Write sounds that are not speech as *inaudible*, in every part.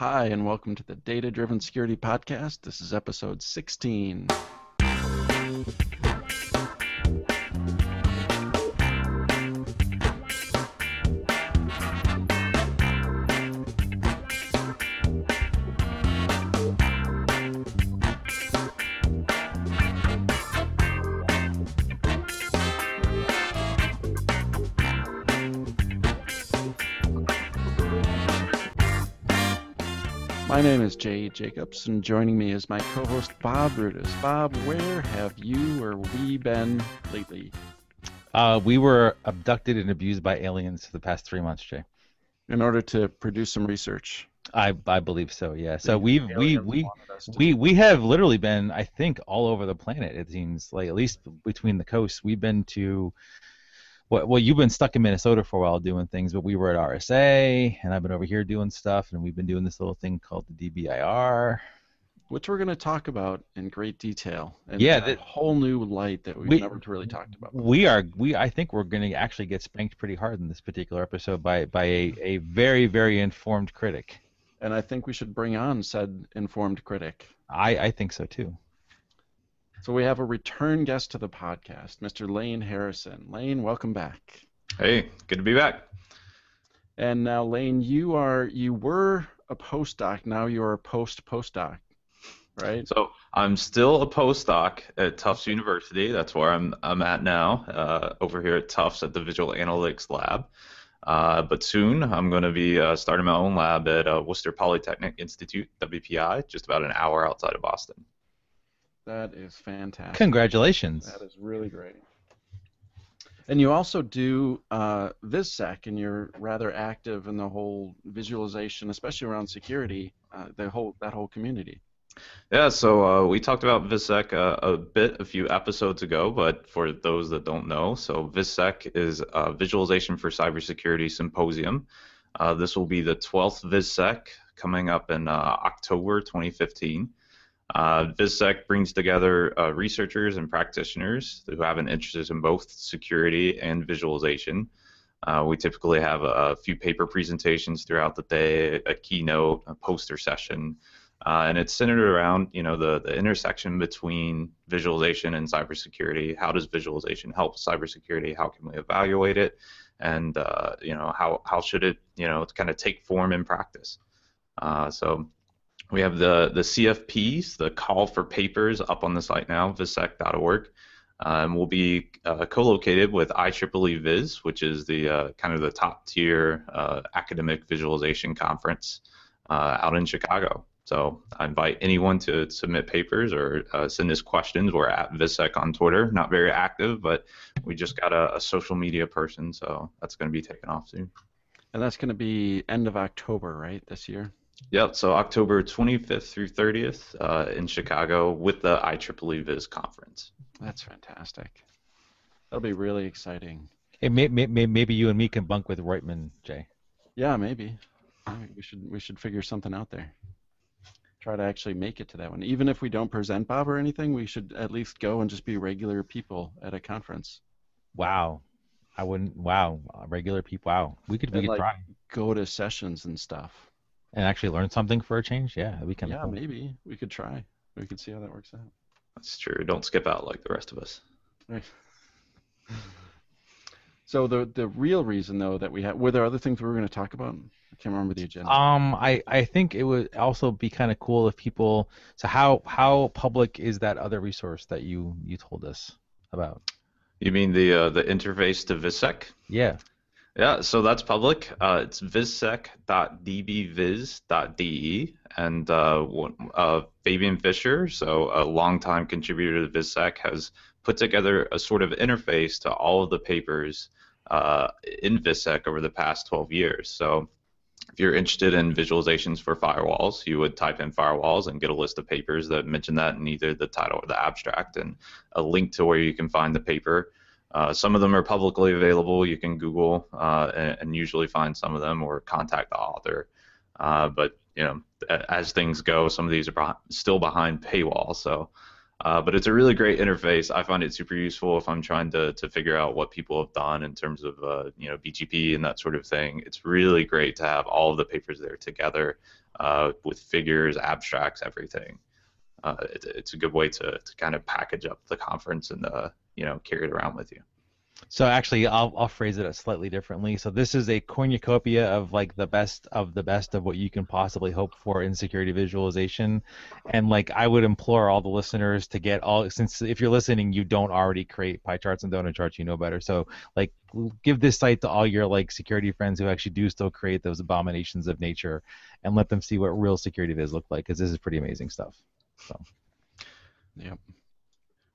Hi, and welcome to the Data Driven Security Podcast. This is episode 16. My name is Jay Jacobs, and joining me is my co-host Bob Rudis. Bob, where have you or we been lately? Uh, we were abducted and abused by aliens for the past three months, Jay. In order to produce some research. I I believe so. Yeah. So we've we we wanted us to- we we have literally been, I think, all over the planet. It seems like at least between the coasts, we've been to. Well, well, you've been stuck in Minnesota for a while doing things, but we were at RSA, and I've been over here doing stuff, and we've been doing this little thing called the DBIR. which we're going to talk about in great detail. And Yeah, a that- whole new light that we've We- never really talked about. We are we I think we're going to actually get spanked pretty hard in this particular episode by by a, *laughs* a very very informed critic. And I think we should bring on said informed critic. I I think so too. So we have a return guest to the podcast, Mr. Lane Harrison. Lane, welcome back. Hey, good to be back. And now, Lane, you are you were a postdoc. Now you are a post postdoc, right? So I'm still a postdoc at Tufts University. That's where I'm I'm at now, uh, over here at Tufts at the Visual Analytics Lab. Uh, but soon I'm going to be uh, starting my own lab at uh, Worcester Polytechnic Institute, WPI, just about an hour outside of Boston. That is fantastic. Congratulations. That is really great. And you also do uh, VizSec, and you're rather active in the whole visualization, especially around security, uh, the whole that whole community. Yeah, so uh, we talked about VizSec uh, a bit a few episodes ago, but for those that don't know, so VizSec is a Visualization for Cybersecurity Symposium. Uh, this will be the 12th VizSec coming up in uh, October 2015. Uh, VizSec brings together uh, researchers and practitioners who have an interest in both security and visualization. Uh, we typically have a, a few paper presentations throughout the day, a keynote, a poster session, uh, and it's centered around you know the, the intersection between visualization and cybersecurity. How does visualization help cybersecurity? How can we evaluate it? And uh, you know how how should it you know kind of take form in practice? Uh, so we have the the CFPs, the call for papers, up on the site now, vizsec.org. Um, we'll be uh, co-located with IEEE Viz, which is the uh, kind of the top tier uh, academic visualization conference uh, out in Chicago. So I invite anyone to submit papers or uh, send us questions. We're at VizSec on Twitter. Not very active, but we just got a, a social media person, so that's going to be taken off soon. And that's going to be end of October, right, this year? Yep. So October 25th through 30th uh, in Chicago with the IEEE Viz conference. That's fantastic. That'll be really exciting. Hey, may, may, may, maybe you and me can bunk with Reutman, Jay. Yeah, maybe. Maybe We should we should figure something out there. Try to actually make it to that one. Even if we don't present Bob or anything, we should at least go and just be regular people at a conference. Wow. I wouldn't. Wow. Uh, Regular people. Wow. We could we could like, try Go to sessions and stuff. And actually learn something for a change. Yeah, we can. yeah, maybe we could try. We could see how that works out. That's true. Don't skip out like the rest of us. Right. So the the real reason though that we had were there other things we were going to talk about? I can't remember the agenda. Um, I I think it would also be kind of cool if people. So how how public is that other resource that you you told us about? You mean the uh, the interface to VizSec? Yeah. Yeah, so that's public. Uh, it's vizsec.dbvis.de, and uh, uh, Fabian Fischer, so a longtime contributor to VizSec, has put together a sort of interface to all of the papers uh, in VizSec over the past 12 years. So if you're interested in visualizations for firewalls, you would type in firewalls and get a list of papers that mention that in either the title or the abstract, and a link to where you can find the paper. Uh, some of them are publicly available. You can Google uh, and, and usually find some of them or contact the author. Uh, but you know, as things go, some of these are still behind paywall. So Uh, but it's a really great interface. I find it super useful if I'm trying to, to figure out what people have done in terms of uh, you know BGP and that sort of thing. It's really great to have all of the papers there together uh, with figures, abstracts, everything. It, it's a good way to, to kind of package up the conference and uh, you know carry it around with you. So actually, I'll I'll phrase it slightly differently. So this is a cornucopia of like the best of the best of what you can possibly hope for in security visualization, and like I would implore all the listeners to get all since if you're listening, you don't already create pie charts and donut charts, you know better. So like give this site to all your like security friends who actually do still create those abominations of nature, and let them see what real security viz look like because this is pretty amazing stuff. So. Yep.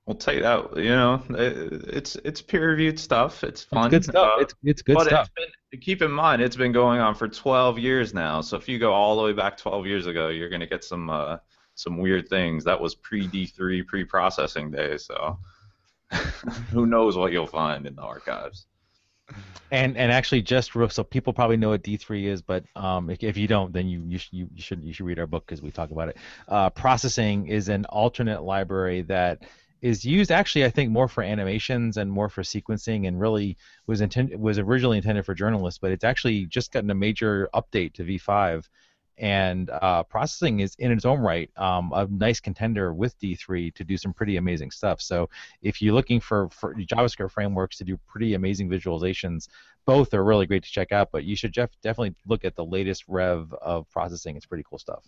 We'll take that. You know, it's it's peer reviewed stuff. It's fun. It's good stuff. Uh, it's it's good but stuff. It's been, keep in mind, it's been going on for 12 years now. So if you go all the way back 12 years ago, you're gonna get some uh, some weird things. That was pre D3, pre processing days. So *laughs* who knows what you'll find in the archives. And and actually, just so people probably know what D3 is, but um, if, if you don't, then you you, you should you should read our book because we talk about it. Uh, processing is an alternate library that is used actually I think more for animations and more for sequencing and really was intended was originally intended for journalists, but it's actually just gotten a major update to V5 and uh, processing is in its own right um, a nice contender with D3 to do some pretty amazing stuff. So if you're looking for, for JavaScript frameworks to do pretty amazing visualizations, both are really great to check out. But you should def- definitely look at the latest rev of processing. It's pretty cool stuff.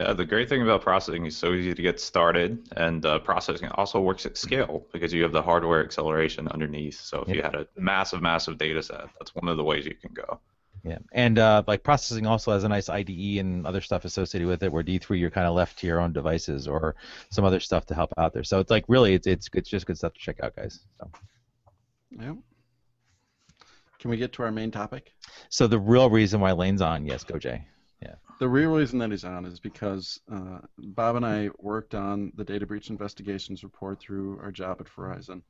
Yeah, the great thing about processing is so easy to get started, and uh, processing also works at scale because you have the hardware acceleration underneath. So if yep. you had a massive, massive data set, that's one of the ways you can go. Yeah, and uh, like processing also has a nice IDE and other stuff associated with it. Where D3 you're kind of left to your own devices or some other stuff to help out there. So it's like really it's it's it's just good stuff to check out, guys. So. Yeah. Can we get to our main topic? So the real reason why Lane's on, yes, go Jay. The real reason that he's on is because uh, Bob and I worked on the data breach investigations report through our job at Verizon,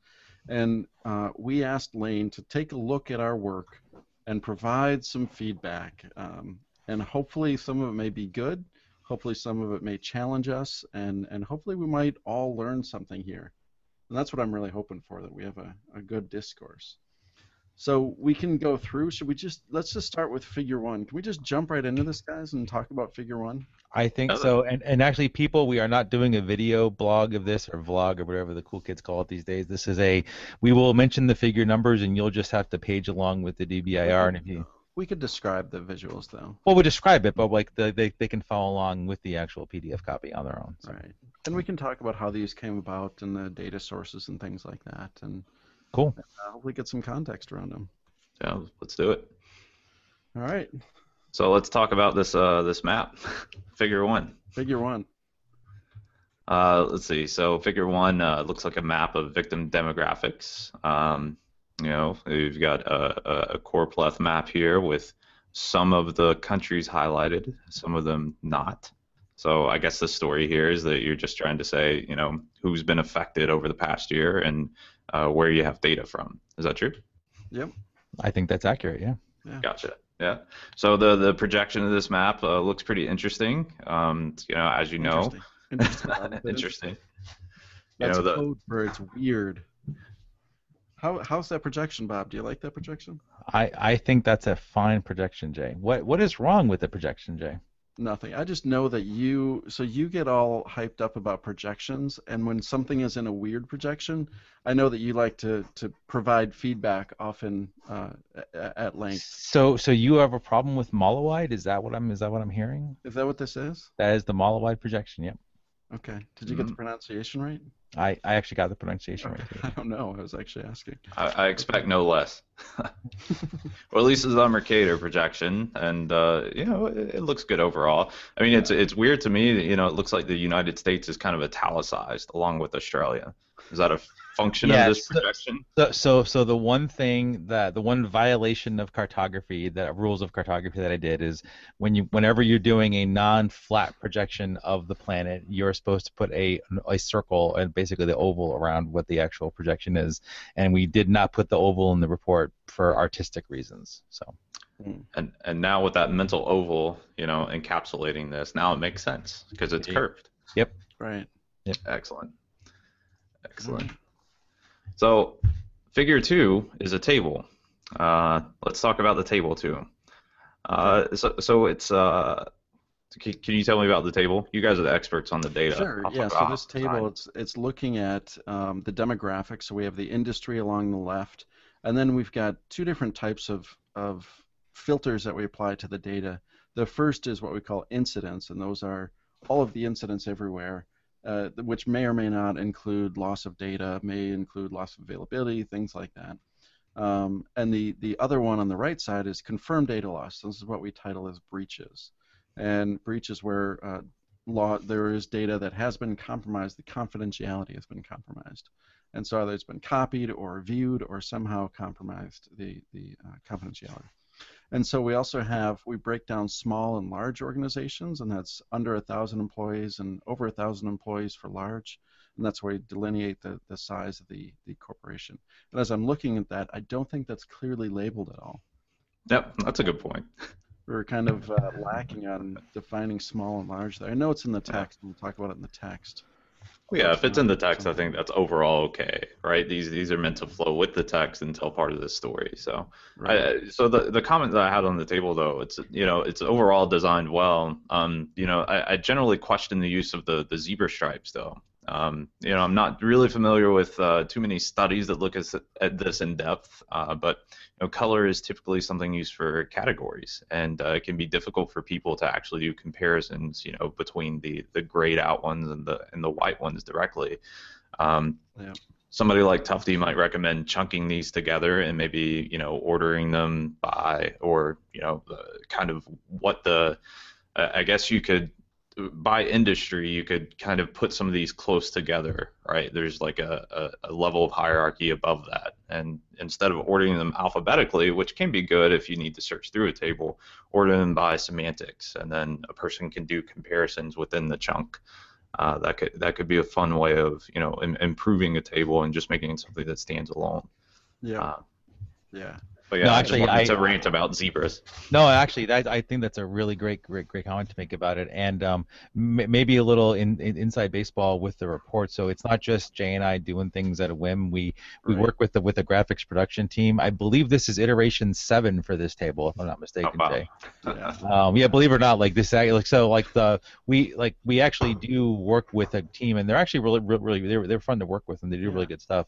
and uh, we asked Lane to take a look at our work and provide some feedback. Um, and hopefully, some of it may be good. Hopefully, some of it may challenge us, and and hopefully, we might all learn something here. And that's what I'm really hoping for. That we have a, a good discourse. So we can go through. Should we just let's just start with figure one? Can we just jump right into this, guys, and talk about figure one? I think so. And and actually, people, we are not doing a video blog of this or vlog or whatever the cool kids call it these days. This is a we will mention the figure numbers, and you'll just have to page along with the DBIR. And if you we could describe the visuals though. Well, we describe it, but like the, they they can follow along with the actual PDF copy on their own. So. Right. And we can talk about how these came about and the data sources and things like that. And Cool. Uh, hopefully, get some context around them. Yeah, let's do it. All right. So let's talk about this uh, this map, *laughs* Figure One. Figure One. Uh, let's see. So Figure One uh, looks like a map of victim demographics. Um, you know, you've got a, a choropleth map here with some of the countries highlighted, some of them not. So I guess the story here is that you're just trying to say, you know, who's been affected over the past year and uh, where you have data from. Is that true? Yep. I think that's accurate. Yeah. yeah. Gotcha. Yeah. So the the projection of this map uh, looks pretty interesting. Um, you know, as you know. Interesting. Interesting. *laughs* interesting. That's you know, the, code for it's weird. How how's that projection, Bob? Do you like that projection? I I think that's a fine projection, Jay. What what is wrong with the projection, Jay? Nothing. I just know that you so you get all hyped up about projections and when something is in a weird projection, I know that you like to to provide feedback often uh, at length. So so you have a problem with Mollweide? Is that what I'm is that what I'm hearing? Is that what this is? That is the Mollweide projection, yep. Okay. Did you mm-hmm. get the mm-hmm. pronunciation right? I, I actually got the pronunciation right. *laughs* I don't know. I was actually asking. I, I expect no less. *laughs* or at least it's the Mercator projection, and uh, you know it, it, looks good overall. I mean, it's it's weird to me that you know it looks like the United States is kind of italicized along with Australia. Is that a function yeah, of this projection? So, so, so the one thing that the one violation of cartography, the rules of cartography that I did is when you, whenever you're doing a non-flat projection of the planet, you're supposed to put a a circle and basically the oval around what the actual projection is, and we did not put the oval in the report for artistic reasons. So. Hmm. And and now with that mental oval, you know, encapsulating this, now it makes sense because it's curved. Yep. Right. Yep. Excellent. Excellent. So, figure two is a table. Uh, let's talk about the table too. Uh, so, so it's uh, can, can you tell me about the table? You guys are the experts on the data. Sure. I'll Yeah. So this table, it's it's looking at um, the demographics. So we have the industry along the left, and then we've got two different types of of filters that we apply to the data. The first is what we call incidents, and those are all of the incidents everywhere, uh, which may or may not include loss of data, may include loss of availability, things like that. Um, and the the other one on the right side is confirmed data loss. This is what we title as breaches, and breaches where uh, law there is data that has been compromised, the confidentiality has been compromised. And so either it's been copied or viewed or somehow compromised the, the uh, confidentiality. And so we also have, we break down small and large organizations, and that's under a thousand employees and over a thousand employees for large. And that's where we delineate the, the size of the, the corporation. And as I'm looking at that, I don't think that's clearly labeled at all. Yep, that's a good point. *laughs* We were kind of uh, lacking on defining small and large there. I know it's in the text, and we'll talk about it in the text. Well, yeah, if it's in the text, I think that's overall okay, right? These these are meant to flow with the text and tell part of the story. So, I, so the the comment that I had on the table though, it's you know it's overall designed well. Um, you know, I, I generally question the use of the the zebra stripes though. Um, you know, I'm not really familiar with uh, too many studies that look at, at this in depth, uh, but know, color is typically something used for categories, and uh, it can be difficult for people to actually do comparisons, you know, between the the grayed out ones and the and the white ones directly. Um, Yeah. Somebody like Tufte might recommend chunking these together and maybe you know ordering them by or you know the, kind of what the I I guess you could by industry, you could kind of put some of these close together, right? There's like a, a, a, level of hierarchy above that. And instead of ordering them alphabetically, which can be good if you need to search through a table, order them by semantics. And then a person can do comparisons within the chunk. Uh, that could that could be a fun way of you know Im- improving a table and just making it something that stands alone. Yeah. Uh, yeah. But yeah, No, I actually, wanted I- to rant about zebras. No, actually, that, I think that's a really great, great, great comment to make about it, and um, m- maybe a little in, in inside baseball with the report. So it's not just Jay and I doing things at a whim. We we Right. work with the with the graphics production team. I believe this is iteration seven for this table, if I'm not mistaken, Oh, wow. Jay. *laughs* Yeah. Um, yeah, believe it or not, like this, like so, like the we like we actually do work with a team, and they're actually really, really, really they're they're fun to work with, and they do really good stuff.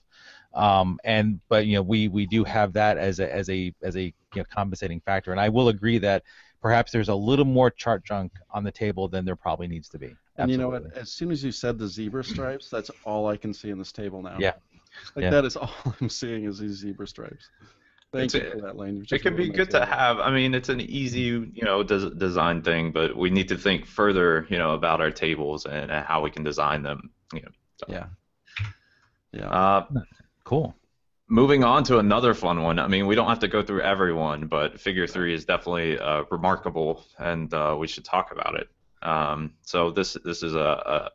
Um, and but you know, we we do have that as a as a as a you know compensating factor, and I will agree that perhaps there's a little more chart junk on the table than there probably needs to be. And you know what? As soon as you said the zebra stripes, that's all I can see in this table now. Yeah. Like Yeah. that is all *laughs* I'm seeing is these zebra stripes. Thank It's you a- for that, Lane. It just can be ruined my good to have. I mean, it's an easy, you know, des- design thing, but we need to think further, you know, about our tables and uh, how we can design them. You know. so. Yeah. Yeah. Uh, Cool. moving on to another fun one. I mean, we don't have to go through everyone, but Figure Three is definitely uh, remarkable, and uh, we should talk about it. Um, so this this is a, a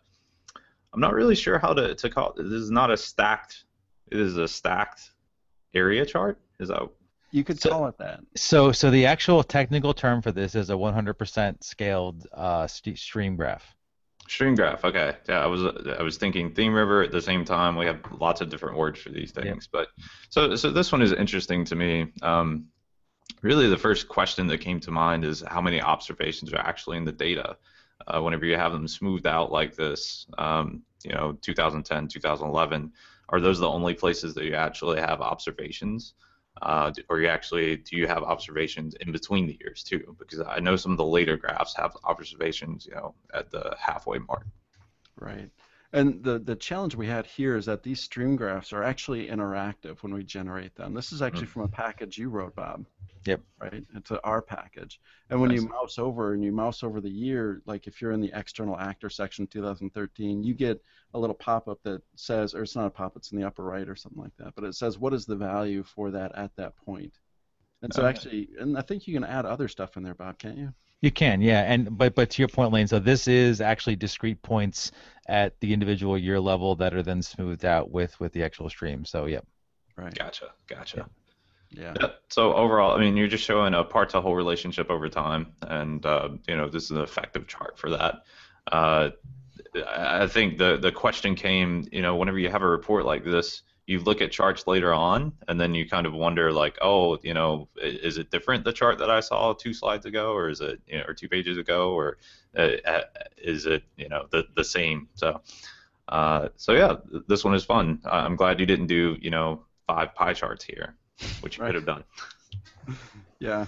I'm not really sure how to, to call it. This is not a stacked. It is a stacked area chart. Is that you could so- call it that. So so the actual technical term for this is a 100% scaled uh, st- stream graph. Stream graph. Okay. Yeah, I was I was thinking theme river at the same time. We have lots of different words for these things, but so so this one is interesting to me. Um, really, the first question that came to mind is how many observations are actually in the data. Uh, whenever you have them smoothed out like this, um, you know, 2010, 2011, are those the only places that you actually have observations? Uh, or you actually do you have observations in between the years too? Because I know some of the later graphs have observations, you know, at the halfway mark. Right. And the, the challenge we had here is that these stream graphs are actually interactive when we generate them. This is actually mm. from a package you wrote, Bob. Yep. Right? It's a R package. And when you mouse over and you mouse over the year, like if you're in the external actor section 2013, you get a little pop up that says, or it's not a pop, it's in the upper right or something like that, but it says what is the value for that at that point. And so Okay. actually, and I think you can add other stuff in there, Bob, can't you? You can, yeah, and but but to your point, Lane. So this is actually discrete points at the individual year level that are then smoothed out with with the actual stream. So yep. Right. Gotcha, gotcha. Yeah. Yeah. So overall, I mean, you're just showing a part to whole relationship over time, and uh, you know this is an effective chart for that. Uh, I think the the question came, you know, whenever you have a report like this, you look at charts later on, and then you kind of wonder, like, oh, you know, is it different the chart that I saw two slides ago, or is it, you know, or two pages ago, or uh, uh is it, you know, the the same? So, uh, so yeah, this one is fun. I'm glad you didn't do, you know, five pie charts here, which you right. could have done. *laughs* Yeah,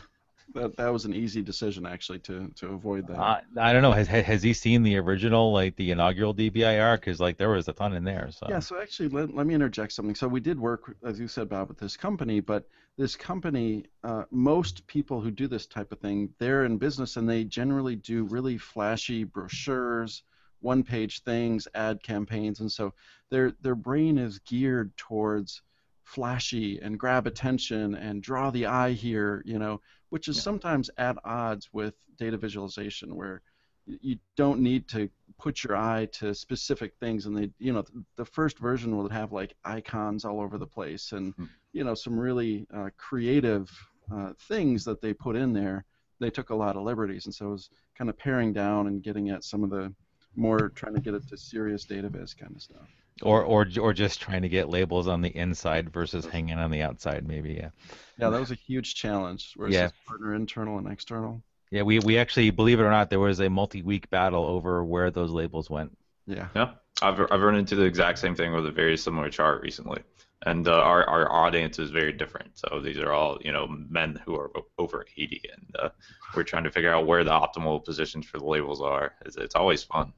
that that was an easy decision actually to to avoid that. Uh, I don't know. Has has he seen the original like the inaugural DBIR? Because like there was a ton in there. So yeah. So actually, let, let me interject something. So we did work, as you said, Bob, with this company, but this company, uh, most people who do this type of thing, they're in business and they generally do really flashy brochures, one-page things, ad campaigns, and so their their brain is geared towards flashy and grab attention and draw the eye here, you know, which is yeah. sometimes at odds with data visualization where you don't need to put your eye to specific things and they you know the first version will have like icons all over the place and mm-hmm. you know some really uh, creative uh, things that they put in there they took a lot of liberties and so it was kind of paring down and getting at some of the more trying to get it to serious data viz kind of stuff or or or just trying to get labels on the inside versus hanging on the outside, maybe. Yeah. Yeah, that was a huge challenge. Where yeah. partner internal and external. Yeah, we we actually believe it or not, there was a multi-week battle over where those labels went. Yeah. Yeah. I've I've run into the exact same thing with a very similar chart recently, and uh, our our audience is very different. So these are all you know men who are over 80, and uh, we're trying to figure out where the optimal positions for the labels are. It's, it's always fun.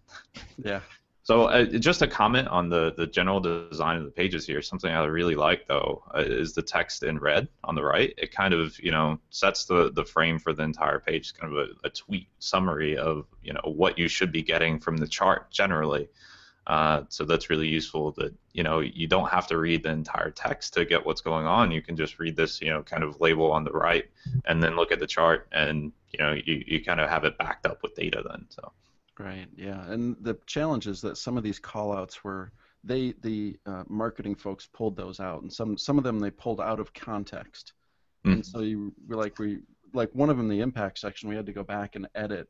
Yeah. So uh, just a comment on the, the general design of the pages here. Something I really like though uh, is the text in red on the right. It kind of you know sets the, the frame for the entire page. Kind of a, a tweet summary of you know what you should be getting from the chart generally. Uh, so that's really useful. That you know you don't have to read the entire text to get what's going on. You can just read this you know kind of label on the right and then look at the chart and you know you, you kind of have it backed up with data then. So. Right. Yeah. And the challenge is that some of these callouts were they the uh, marketing folks pulled those out, and some some of them they pulled out of context. Mm. And so you were like we like one of them the impact section we had to go back and edit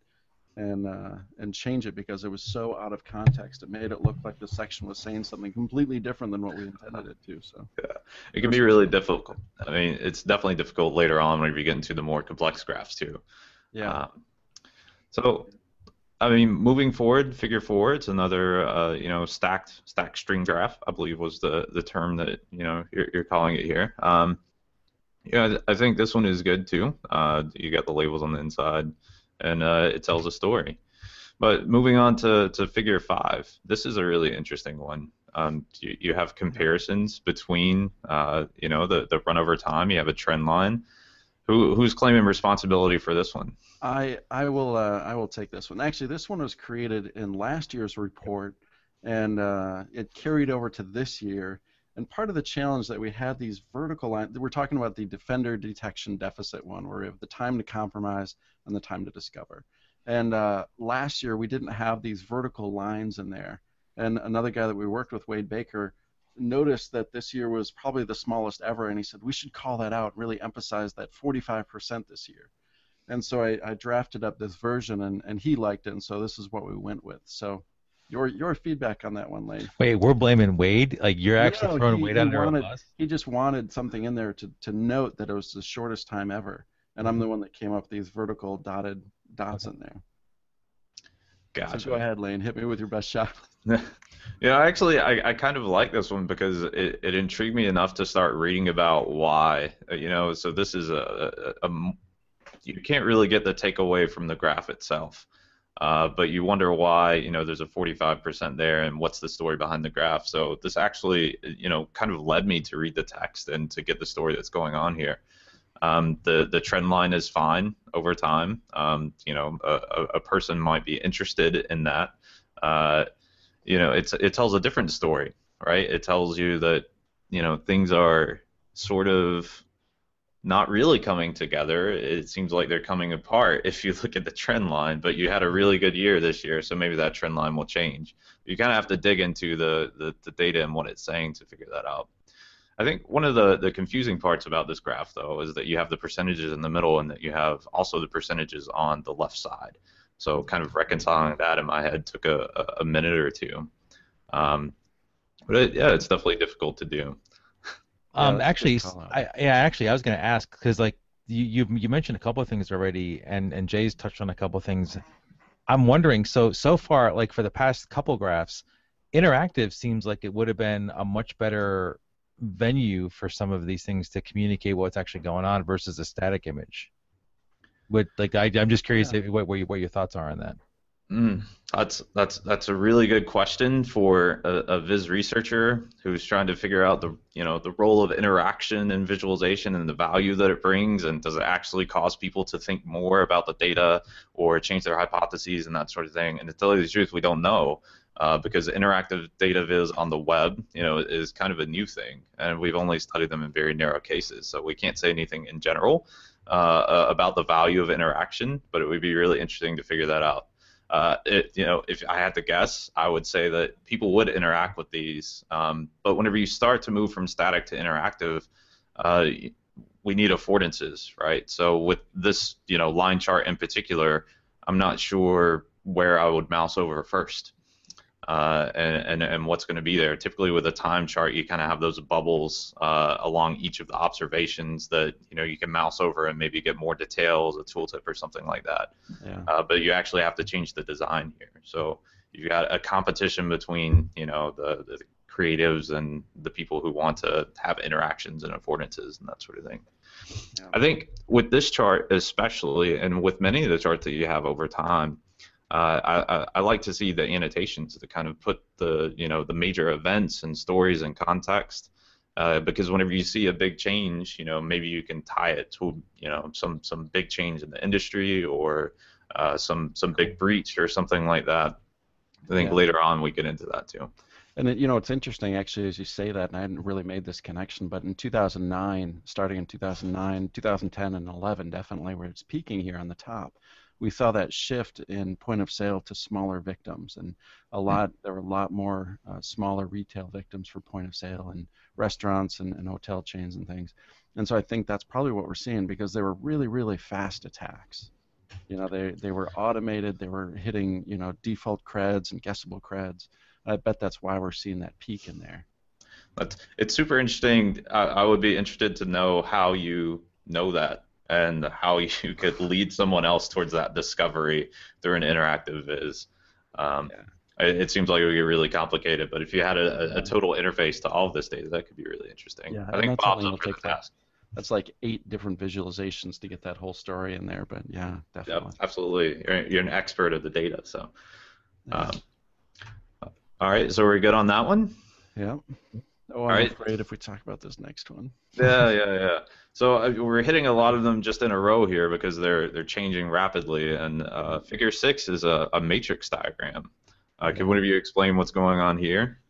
and uh, and change it because it was so out of context. It made it look like the section was saying something completely different than what we intended it to. So yeah, it can be really difficult. I mean, it's definitely difficult later on when we get into the more complex graphs too. Yeah. Um, so I mean, moving forward, figure four, it's another, uh, you know, stacked stacked stream graph. I believe was the the term that you know you're, you're calling it here. Um, yeah, I think this one is good too. Uh, you got the labels on the inside, and uh, it tells a story. But moving on to, to figure five, this is a really interesting one. Um, you, you have comparisons between, uh, you know, the, the run over time. You have a trend line, who who's claiming responsibility for this one? I I will uh, I will take this one. Actually, this one was created in last year's report, and uh, it carried over to this year. And part of the challenge that we had these vertical lines. We're talking about the defender detection deficit one, where we have the time to compromise and the time to discover. And uh, last year we didn't have these vertical lines in there. And another guy that we worked with, Wade Baker, noticed that this year was probably the smallest ever, and he said we should call that out, really emphasize that 45% this year. And so I, I drafted up this version, and, and he liked it, and so this is what we went with. So your your feedback on that one, Lane. Wait, we're blaming Wade? Like you're actually no, throwing he, Wade under wanted, a bus? He just wanted something in there to, to note that it was the shortest time ever, and I'm mm-hmm. the one that came up with these vertical dotted dots okay. in there. Gotcha. So go ahead, Lane. Hit me with your best shot. *laughs* *laughs* yeah, actually, I, I kind of like this one because it, it intrigued me enough to start reading about why. Uh, you know, so this is a, a, a you can't really get the takeaway from the graph itself. Uh, but you wonder why, you know, there's a 45% there and what's the story behind the graph. So this actually, you know, kind of led me to read the text and to get the story that's going on here. Um, the the trend line is fine over time. Um, you know, a, a, person might be interested in that. Uh, you know, it's it tells a different story, right? It tells you that you know things are sort of not really coming together. It seems like they're coming apart if you *laughs* look at the trend line. But you had a really good year this year, so maybe that trend line will change. You kind of have to dig into the, the, the data and what it's saying to figure that out. I think one of the, the confusing parts about this graph, though, is that you have the percentages in the middle and that you have also the percentages on the left side. So kind of reconciling that in my head took a, a minute or two. Um, but it, yeah, it's definitely difficult to do. *laughs* Um, actually, I, yeah, actually, I was going to ask because like you, you you mentioned a couple of things already, and and Jay's touched on a couple of things. I'm wondering, so so far, like for the past couple graphs, interactive seems like it would have been a much better venue for some of these things to communicate what's actually going on versus a static image. Would like I, am just curious yeah. if, what, what, your, what your thoughts are on that. Mm, that's that's that's a really good question for a, a, Viz researcher who's trying to figure out the you know the role of interaction and visualization and the value that it brings and does it actually cause people to think more about the data or change their hypotheses and that sort of thing. And to tell you the truth, we don't know uh, because interactive data viz on the web you know is kind of a new thing and we've only studied them in very narrow cases so we can't say anything in general uh, about the value of interaction but it would be really interesting to figure that out uh, it, you know, if I had to guess, I would say that people would interact with these. Um, but whenever you start to move from static to interactive, uh, we need affordances, right? So with this, you know, line chart in particular, I'm not sure where I would mouse over first uh, and, and, and what's going to be there. Typically, with a time chart, you kind of have those bubbles uh, along each of the observations that you know you can mouse over and maybe get more details, a tooltip or something like that. Yeah. Uh, but you actually have to change the design here. So you've got a competition between you know the, the creatives and the people who want to have interactions and affordances and that sort of thing. Yeah. I think with this chart especially, and with many of the charts that you have over time, uh, I, I, like to see the annotations to kind of put the you know the major events and stories in context. Uh, because whenever you see a big change, you know maybe you can tie it to you know some some big change in the industry or uh, some some big breach or something like that. I think yeah. later on we get into that too. And it, you know it's interesting actually as you say that, and I hadn't really made this connection, but in 2009, starting in 2009, 2010, and 11, definitely where it's peaking here on the top we saw that shift in point of sale to smaller victims, and a hmm. lot there were a lot more uh, smaller retail victims for point of sale and restaurants and, and hotel chains and things. And so I think that's probably what we're seeing because they were really really fast attacks. You know, they they were automated. They were hitting you know default creds and guessable creds. I bet that's why we're seeing that peak in there. But it's super interesting. I, I would be interested to know how you know that and how *laughs* you could lead someone else towards that discovery through an interactive viz. Um, yeah. it, it, seems like it would get really complicated, but if you had a, a, total interface to all of this data, that could be really interesting. Yeah, I think Bob's up for the task. That's like eight different visualizations to get that whole story in there, but yeah, definitely. Yep, absolutely. You're, you're an expert of the data, so. Um, all right, so we're good on that one. Yeah. Oh, I'm right. afraid if we talk about this next one. yeah, yeah, *laughs* yeah. So uh, we're hitting a lot of them just in a row here because they're they're changing rapidly. And uh, Figure six is a, a matrix diagram. Uh, can one of you explain what's going on here?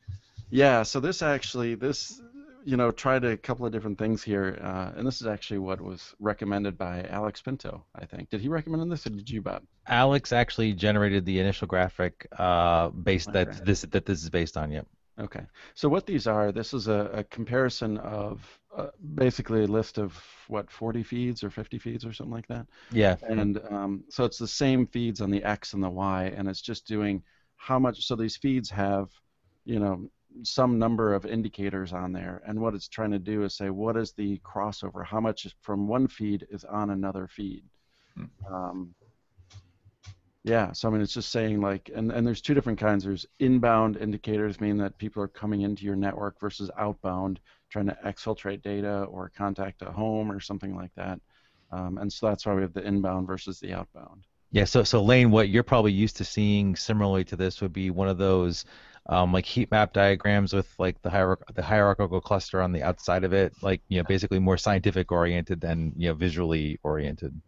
Yeah. So this actually this you know tried a couple of different things here, uh, and this is actually what was recommended by Alex Pinto. I think. Did he recommend this, or did you, Bob? Alex actually generated the initial graphic uh, based that this that this is based on. Yep. Okay. So what these are, this is a, a comparison of uh, basically a list of what 40 feeds or 50 feeds or something like that. Yeah. And um, so it's the same feeds on the X and the Y, and it's just doing how much. So these feeds have, you know, some number of indicators on there, and what it's trying to do is say what is the crossover, how much from one feed is on another feed. Hmm. Um, yeah, so I mean, it's just saying like, and, and there's two different kinds. There's inbound indicators, meaning that people are coming into your network, versus outbound, trying to exfiltrate data or contact a home or something like that. Um, and so that's why we have the inbound versus the outbound. Yeah, so so Lane, what you're probably used to seeing similarly to this would be one of those um, like heat map diagrams with like the hierarch- the hierarchical cluster on the outside of it, like you know basically more scientific oriented than you know visually oriented.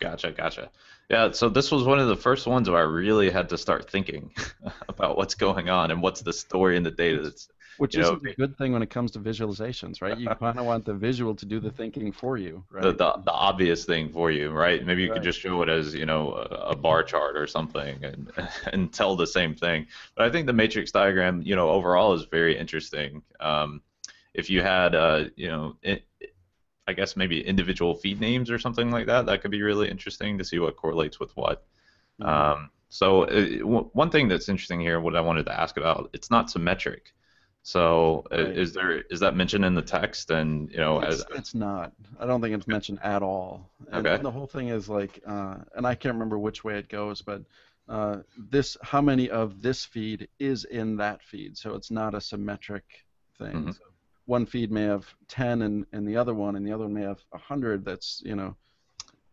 Gotcha, gotcha. Yeah, so this was one of the first ones where I really had to start thinking *laughs* about what's going on and what's the story in the data that's which is a good thing when it comes to visualizations, right? You *laughs* kind of want the visual to do the thinking for you, right? The, the, the obvious thing for you, right? Maybe you right. could just show it as, you know, a, a, bar chart or something and, *laughs* and tell the same thing. But I think the matrix diagram, you know, overall is very interesting. Um, if you had, uh, you know, it, I guess maybe individual feed names or something like that. That could be really interesting to see what correlates with what. Mm-hmm. Um, so uh, w- one thing that's interesting here, what I wanted to ask about, it's not symmetric. So uh, right. is there is that mentioned in the text? And you know, it's, as, it's not. I don't think it's mentioned at all. And, okay. and the whole thing is like, uh, and I can't remember which way it goes, but uh, this how many of this feed is in that feed. So it's not a symmetric thing. Mm-hmm. So one feed may have 10 and, and the other one, and the other one may have 100. That's you know,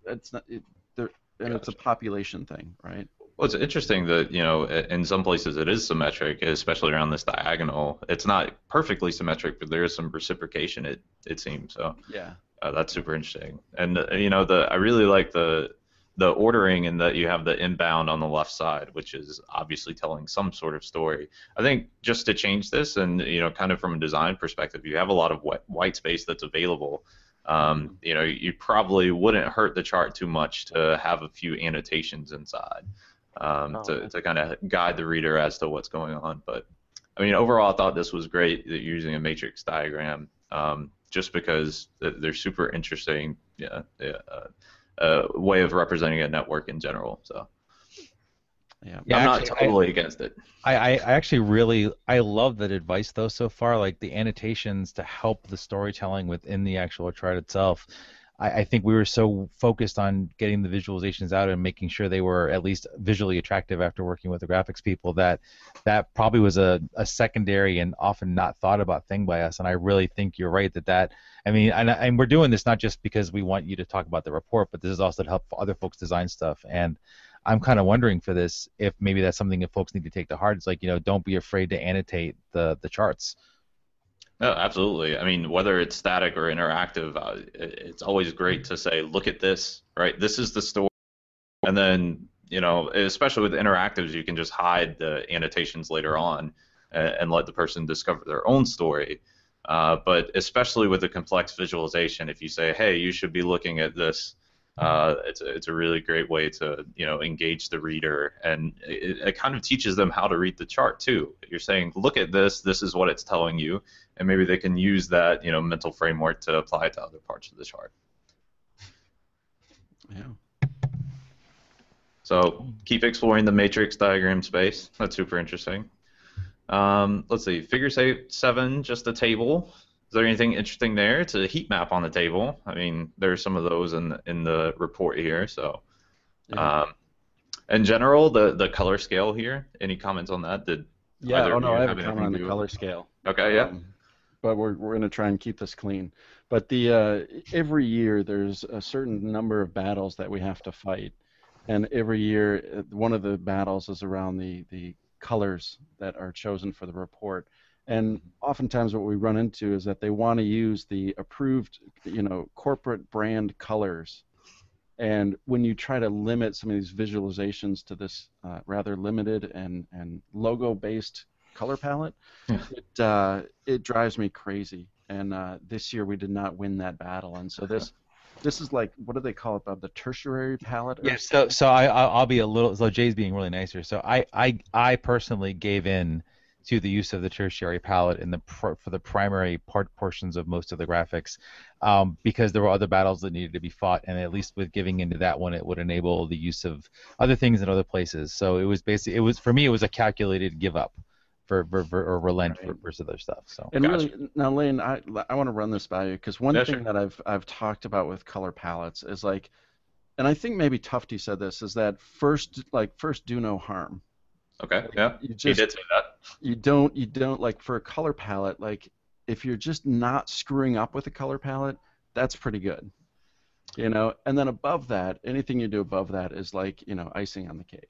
that's not. It, there, and gotcha. it's a population thing, right? Well, it's interesting that you know in some places it is symmetric, especially around this diagonal. It's not perfectly symmetric, but there is some reciprocation. It it seems so. Yeah. Uh, that's super interesting, and uh, you know the I really like the the ordering and that you have the inbound on the left side, which is obviously telling some sort of story. I think just to change this, and you know, kind of from a design perspective, you have a lot of white space that's available. Um, you know, you probably wouldn't hurt the chart too much to have a few annotations inside um, oh, to, to kind of guide the reader as to what's going on. But I mean, overall, I thought this was great that you're using a matrix diagram, um, just because they're super interesting. Yeah, yeah. Uh, uh, way of representing a network in general. So. Yeah, yeah I'm actually, not totally I, against it. I, I actually really I love that advice though so far. Like the annotations to help the storytelling within the actual chart itself. I, I, think we were so focused on getting the visualizations out and making sure they were at least visually attractive after working with the graphics people that that probably was a, a secondary and often not thought about thing by us. And I really think you're right that that I mean, and, and we're doing this not just because we want you to talk about the report, but this is also to help other folks design stuff. And I'm kind of wondering for this if maybe that's something that folks need to take to heart. It's like you know, don't be afraid to annotate the the charts. No, absolutely. I mean, whether it's static or interactive, uh, it's always great to say, look at this, right? This is the story. And then, you know, especially with interactives, you can just hide the annotations later on and, and let the person discover their own story. Uh, but especially with a complex visualization, if you say, hey, you should be looking at this, uh, it's, a, it's a really great way to you know engage the reader and it, it, kind of teaches them how to read the chart too. You're saying look at this this is what it's telling you and maybe they can use that you know mental framework to apply to other parts of the chart. Yeah. So keep exploring the matrix diagram space. That's super interesting. Um, let's see figure eight, seven just a table is there anything interesting there? It's a heat map on the table. I mean, there's some of those in in the report here. So, yeah. um, in general, the the color scale here. Any comments on that? Did yeah? Oh no, I have a comment on the color scale. Okay, yeah. Um, but we're we're gonna try and keep this clean. But the uh, every year there's a certain number of battles that we have to fight, and every year uh, one of the battles is around the the colors that are chosen for the report. And oftentimes, what we run into is that they want to use the approved, you know, corporate brand colors. And when you try to limit some of these visualizations to this uh, rather limited and, and logo-based color palette, yeah. it uh, it drives me crazy. And uh, this year we did not win that battle, and so this this is like what do they call it? Uh, the tertiary palette? Yeah. So so I I'll be a little. So Jay's being really nicer. So I I I personally gave in to the use of the tertiary palette in the pr- for the primary part portions of most of the graphics, um, because there were other battles that needed to be fought, and at least with giving into that one, it would enable the use of other things in other places. So it was basically it was for me it was a calculated give up. For, for, for or relent right. for, versus other stuff. So and gotcha. really now, Lane, I I want to run this by you because one yeah, thing sure. that I've I've talked about with color palettes is like, and I think maybe Tufte said this is that first like first do no harm. Okay. Yeah. You just, he did say that. You don't. You don't like for a color palette. Like if you're just not screwing up with a color palette, that's pretty good. You know. And then above that, anything you do above that is like you know icing on the cake.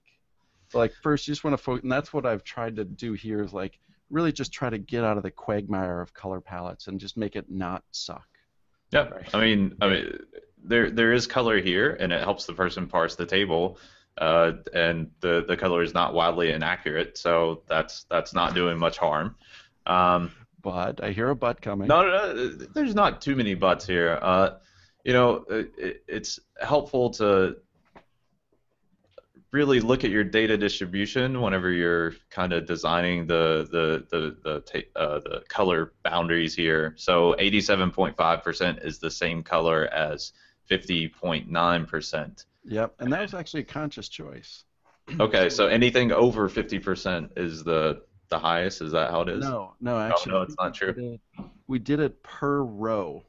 So like first, you just want to focus, and that's what I've tried to do here is like really just try to get out of the quagmire of color palettes and just make it not suck. Yeah. Right. I mean, I mean, there there is color here, and it helps the person parse the table uh, and the the color is not wildly inaccurate, so that's that's not doing much harm. Um, but I hear a butt coming. No, no, no there's not too many buts here. Uh, you know, it, it's helpful to really look at your data distribution whenever you're kind of designing the the the the, uh, the color boundaries here. So 87.5% is the same color as 50.9%. Yep, and that was actually a conscious choice. Okay, so anything over 50% is the the highest. Is that how it is? No, no, actually, no, it's not we true. did it- We did it per row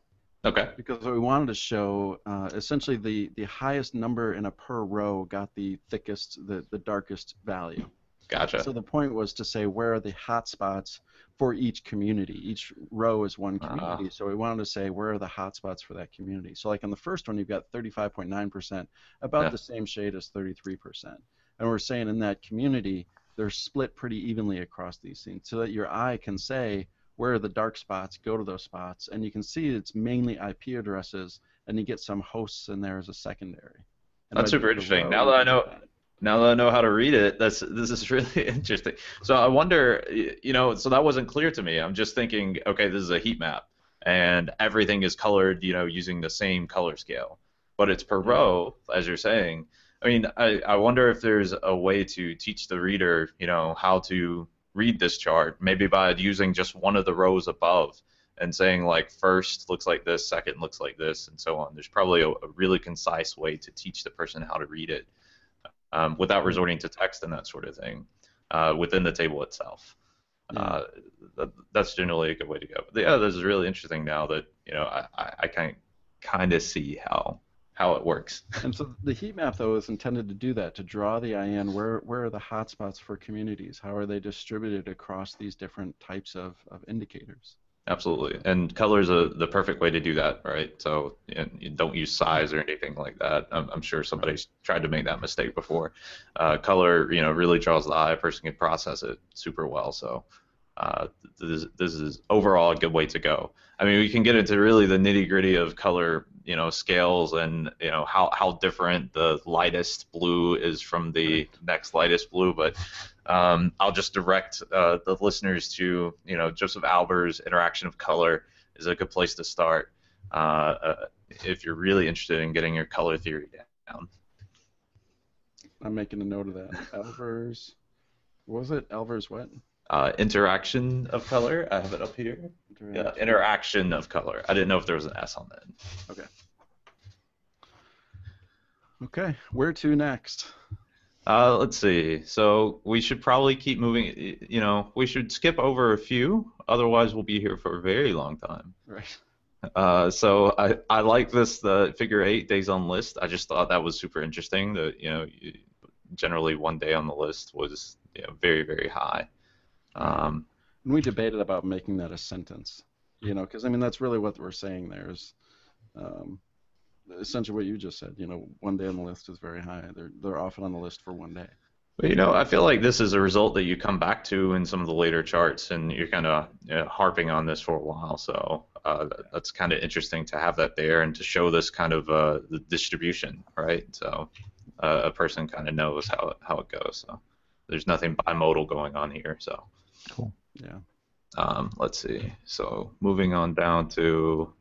Okay. because what we wanted to show uh, essentially the the highest number in a per row got the thickest, the the darkest value. Gotcha. So the point was to say where are the hot spots for each community. Each row is one community. Ah. So we wanted to say where are the hot spots for that community. So like on the first one, you've got 35.9%, about Yeah. the same shade as 33%. And we're saying in that community, they're split pretty evenly across these scenes so that your eye can say where are the dark spots, go to those spots, and you can see it's mainly IP addresses, and you get some hosts in there as a secondary. And That's super interesting. Now that I know- that. Now that I know how to read it, that's this is *laughs* really interesting. So I wonder, you know, so that wasn't clear to me. I'm just thinking, okay, this is a heat map, and everything is colored, you know, using the same color scale, but it's per row, as you're saying. I mean, I, I wonder if there's a way to teach the reader, you know, how to read this chart, maybe by using just one of the rows above and saying like first looks like this, second looks like this, and so on. There's probably a, a really concise way to teach the person how to read it um, without resorting to text and that sort of thing uh, within the table itself. Yeah. Uh, that, that's generally a good way to go. But yeah, this is really interesting now that you know I, I, can kind of see how how it works. *laughs* And so the heat map, though, is intended to do that, to draw the eye in. Where, where are the hotspots for communities? How are they distributed across these different types of, of indicators? Absolutely, and color is a, the perfect way to do that, right? So you don't use size or anything like that. I'm, I'm sure somebody's tried to make that mistake before. Uh, color, you know, really draws the eye. A person can process it super well. So uh, this, this is overall a good way to go. I mean, we can get into really the nitty gritty of color, you know, scales and you know how how different the lightest blue is from the next lightest blue, but um, I'll just direct uh, the listeners to you know Josef Albers' Interaction of Color is a good place to start uh, uh, if you're really interested in getting your color theory down. I'm making a note of that. Albers, was it? Albers what? Uh, interaction of color, I have it up here. Yeah, interaction of color. I didn't know if there was an S on that. Okay. Okay, where to next? Uh, let's see. So we should probably keep moving. You know, we should skip over a few. Otherwise, we'll be here for a very long time. Right. Uh, so I, I like this the figure eight days on list. I just thought that was super interesting. That you know, generally one day on the list was you know, very very high. Um, And we debated about making that a sentence, you know, because I mean that's really what we're saying there is, um, essentially what you just said. You know, one day on the list is very high. They're they're often on the list for one day. But you know, I feel like this is a result that you come back to in some of the later charts, and you're kind of you know, harping on this for a while. So uh, that's kind of interesting to have that there and to show this kind of uh, the distribution, right? So uh, a person kind of knows how it, how it goes. So there's nothing bimodal going on here. So Cool. Yeah. um, let's see. So moving on down to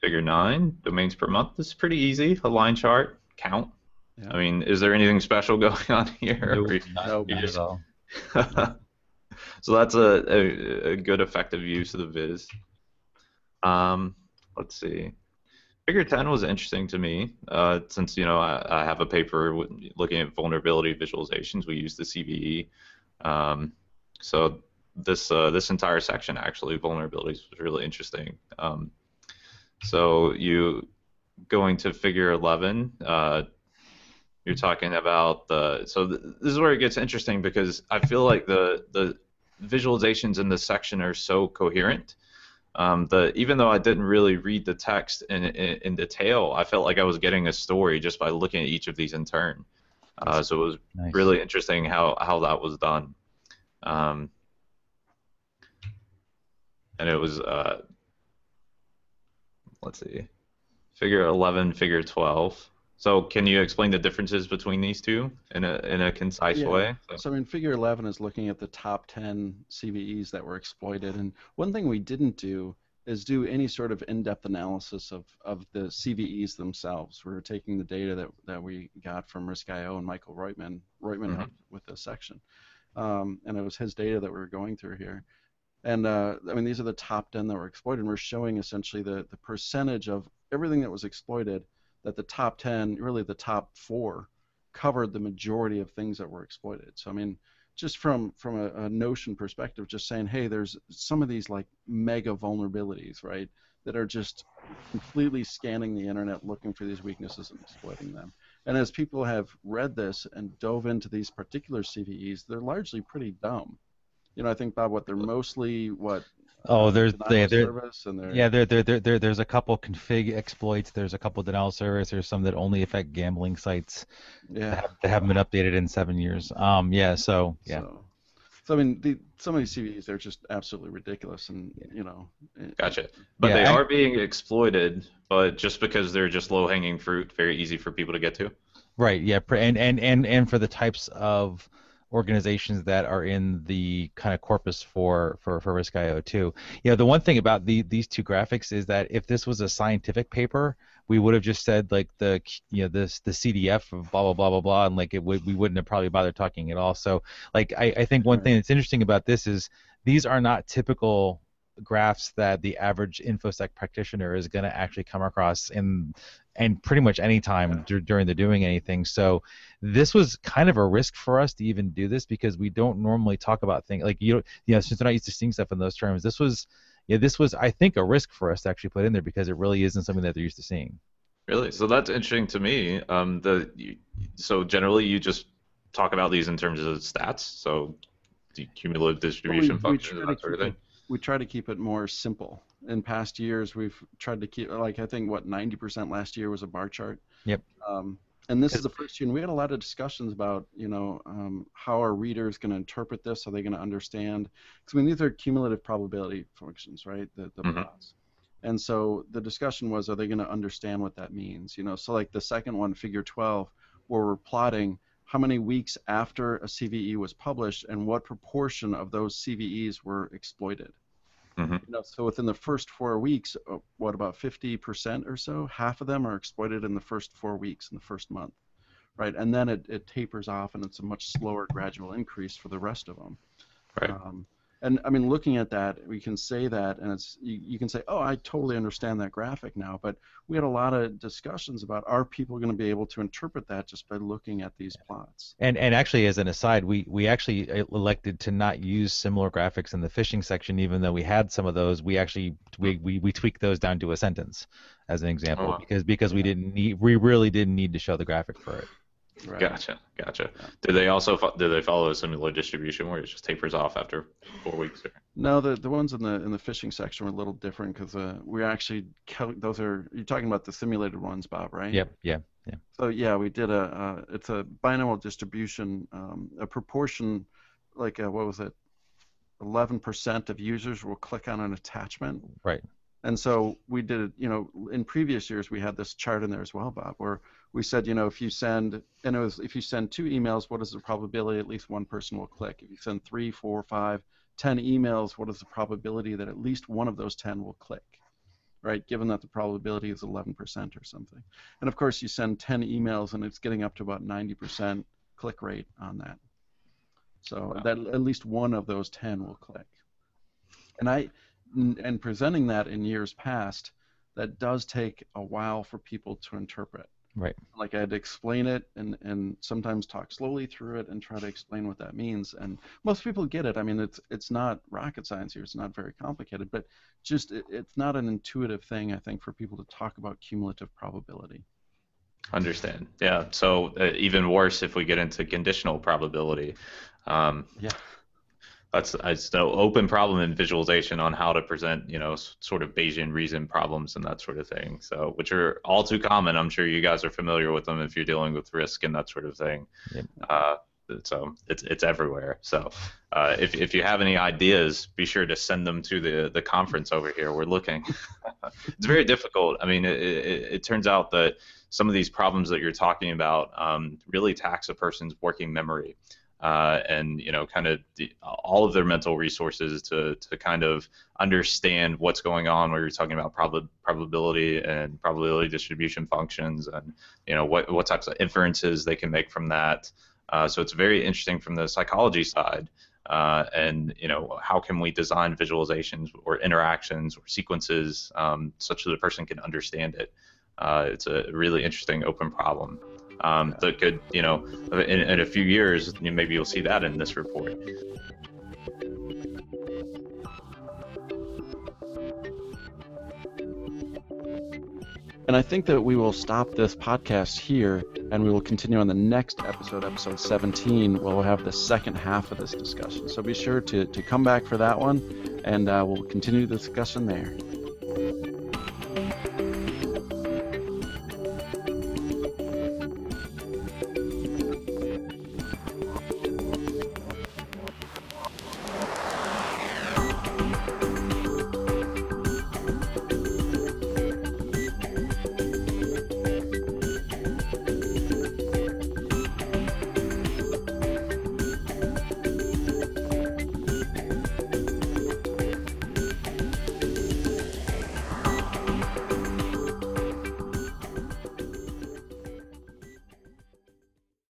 figure nine, domains per month. This is pretty easy. A line chart, count. Yeah. I mean, is there anything special *laughs* going on here? Not, Nope. not at all. *laughs* so that's a, a, a good effective use of the viz. Um, let's see. Figure 10 was interesting to me uh, since you know I, I have a paper with, looking at vulnerability visualizations. We use the CVE. Um, so this uh, this entire section actually vulnerabilities was really interesting. Um, so you going to figure 11. Uh, you're talking about the so th- this is where it gets interesting because I feel like the the visualizations in this section are so coherent. Um, the even though I didn't really read the text in, in in detail, I felt like I was getting a story just by looking at each of these in turn. Uh, so it was Nice. really interesting how how that was done. Um, and it was uh, let's see, figure 11, figure 12. So can you explain the differences between these two in a in a concise Yeah. way? So I mean, Figure 11 is looking at the top 10 CVEs that were exploited, and one thing we didn't do is do any sort of in-depth analysis of, of the CVEs themselves. We were taking the data that, that we got from Risk.io and Michael Roytman, Roytman Mhm. helped with this section, um, and it was his data that we were going through here. And uh, I mean, these are the top 10 that were exploited, and we're showing essentially the, the percentage of everything that was exploited that the top 10, really the top four, covered the majority of things that were exploited. So I mean, just from from a, a notion perspective, just saying, hey, there's some of these like mega vulnerabilities, right, that are just completely scanning the internet looking for these weaknesses and exploiting them. And as people have read this and dove into these particular CVEs, they're largely pretty dumb. You know, I think Bob, what they're uh, mostly what uh, Oh, there's denial there, of there, service and they're yeah, there, there, there, there, there's a couple config exploits. There's a couple denial service. There's some that only affect gambling sites that, yeah. have, that haven't been updated in seven years. Um, yeah, so yeah, So, so I mean, the, some of these CVEs they're just absolutely ridiculous, and you know. Eh, eh. Gotcha. But Yeah, they I- are being exploited, but just because they're just low hanging fruit, very easy for people to get to. right, yeah, and and and and for the types of organizations that are in the kind of corpus for for for Risk.io too. You know, the one thing about the these two graphics is that if this was a scientific paper, we would have just said like the you know this the CDF of blah blah blah blah blah, and like it would we wouldn't have probably bothered talking at all. So like I, I think one thing that's interesting about this is these are not typical graphs that the average infosec practitioner is going to actually come across in and pretty much any time Yeah. dur- during the doing anything so this was kind of a risk for us to even do this because we don't normally talk about things like you know, you know since we're not used to seeing stuff in those terms this was yeah this was i think a risk for us to actually put in there because it really isn't something that they're used to seeing Really? So that's interesting to me. Um, the you, so generally you just talk about these in terms of stats, so the cumulative distribution we functions try and that sort of keep thing. We try to keep it more simple. In past years, we've tried to keep like I think what 90% last year was a bar chart. Yep. Um, and this is the first year, and we had a lot of discussions about you know um, how are readers going to interpret this? Are they going to understand? Because I mean these are cumulative probability functions, right? The the Mhm. plots. And so the discussion was, are they going to understand what that means? You know, so like the second one, Figure 12, where we're plotting how many weeks after a CVE was published and what proportion of those CVEs were exploited. Mhm. You know, so within the first four weeks, uh, what about 50% or so? Half of them are exploited in the first four weeks in the first month, right? And then it, it tapers off, and it's a much slower gradual increase for the rest of them. Right. Um, and I mean, looking at that, we can say that, and it's you, you can say, oh, I totally understand that graphic now. But we had a lot of discussions about are people going to be able to interpret that just by looking at these plots? And and actually, as an aside, we we actually uh, elected to not use similar graphics in the phishing section, even though we had some of those. We actually we we, we tweaked those down to a sentence, as an example, Oh, wow. because because we didn't need we really didn't need to show the graphic for it. Right. Gotcha, gotcha. Do they also fo- do they follow a similar distribution where it just tapers off after four weeks? Or? No, the the ones in the in the phishing section were a little different because uh, we actually cal- those are you're talking about the simulated ones, Bob, right? Yep. Yeah. Yeah. So yeah, we did a uh, it's a binomial distribution, um, a proportion, like a, what was it, 11% of users will click on an attachment. Right. And so we did it, you know, in previous years we had this chart in there as well, Bob, where we said, you know, if you send, and it was if you send two emails, what is the probability at least one person will click? If you send three, four, five, ten emails, what is the probability that at least one of those ten will click? Right, given that the probability is 11% or something. And of course, you send 10 emails and it's getting up to about 90% click rate on that. So Wow. that at least one of those 10 will click. And I and presenting that in years past, that does take a while for people to interpret. Right. Like I had to explain it and, and sometimes talk slowly through it and try to explain what that means. And most people get it. I mean, it's it's not rocket science here. It's not very complicated, but just it, it's not an intuitive thing, I think, for people to talk about cumulative probability. Understand. Yeah. So uh, even worse if we get into conditional probability. Um, Yeah. That's it's the open problem in visualization on how to present, you know, sort of Bayesian reason problems and that sort of thing. So, which are all too common. I'm sure you guys are familiar with them if you're dealing with risk and that sort of thing. Yep. Uh, so it's it's everywhere. So, uh, if if you have any ideas, be sure to send them to the the conference over here. We're looking. *laughs* it's very difficult. I mean, it, it, it turns out that some of these problems that you're talking about um, really tax a person's working memory uh, and you know kind of the, all of their mental resources to, to kind of understand what's going on where you're talking about prob- probability and probability distribution functions and you know what, what types of inferences they can make from that. Uh, so it's very interesting from the psychology side uh, and you know how can we design visualizations or interactions or sequences um, such that a person can understand it? Uh, it's a really interesting open problem Um, that could, you know, in, in a few years, maybe you'll see that in this report. And I think that we will stop this podcast here and we will continue on the next episode, episode 17, where we'll have the second half of this discussion. So be sure to, to come back for that one and uh, we'll continue the discussion there.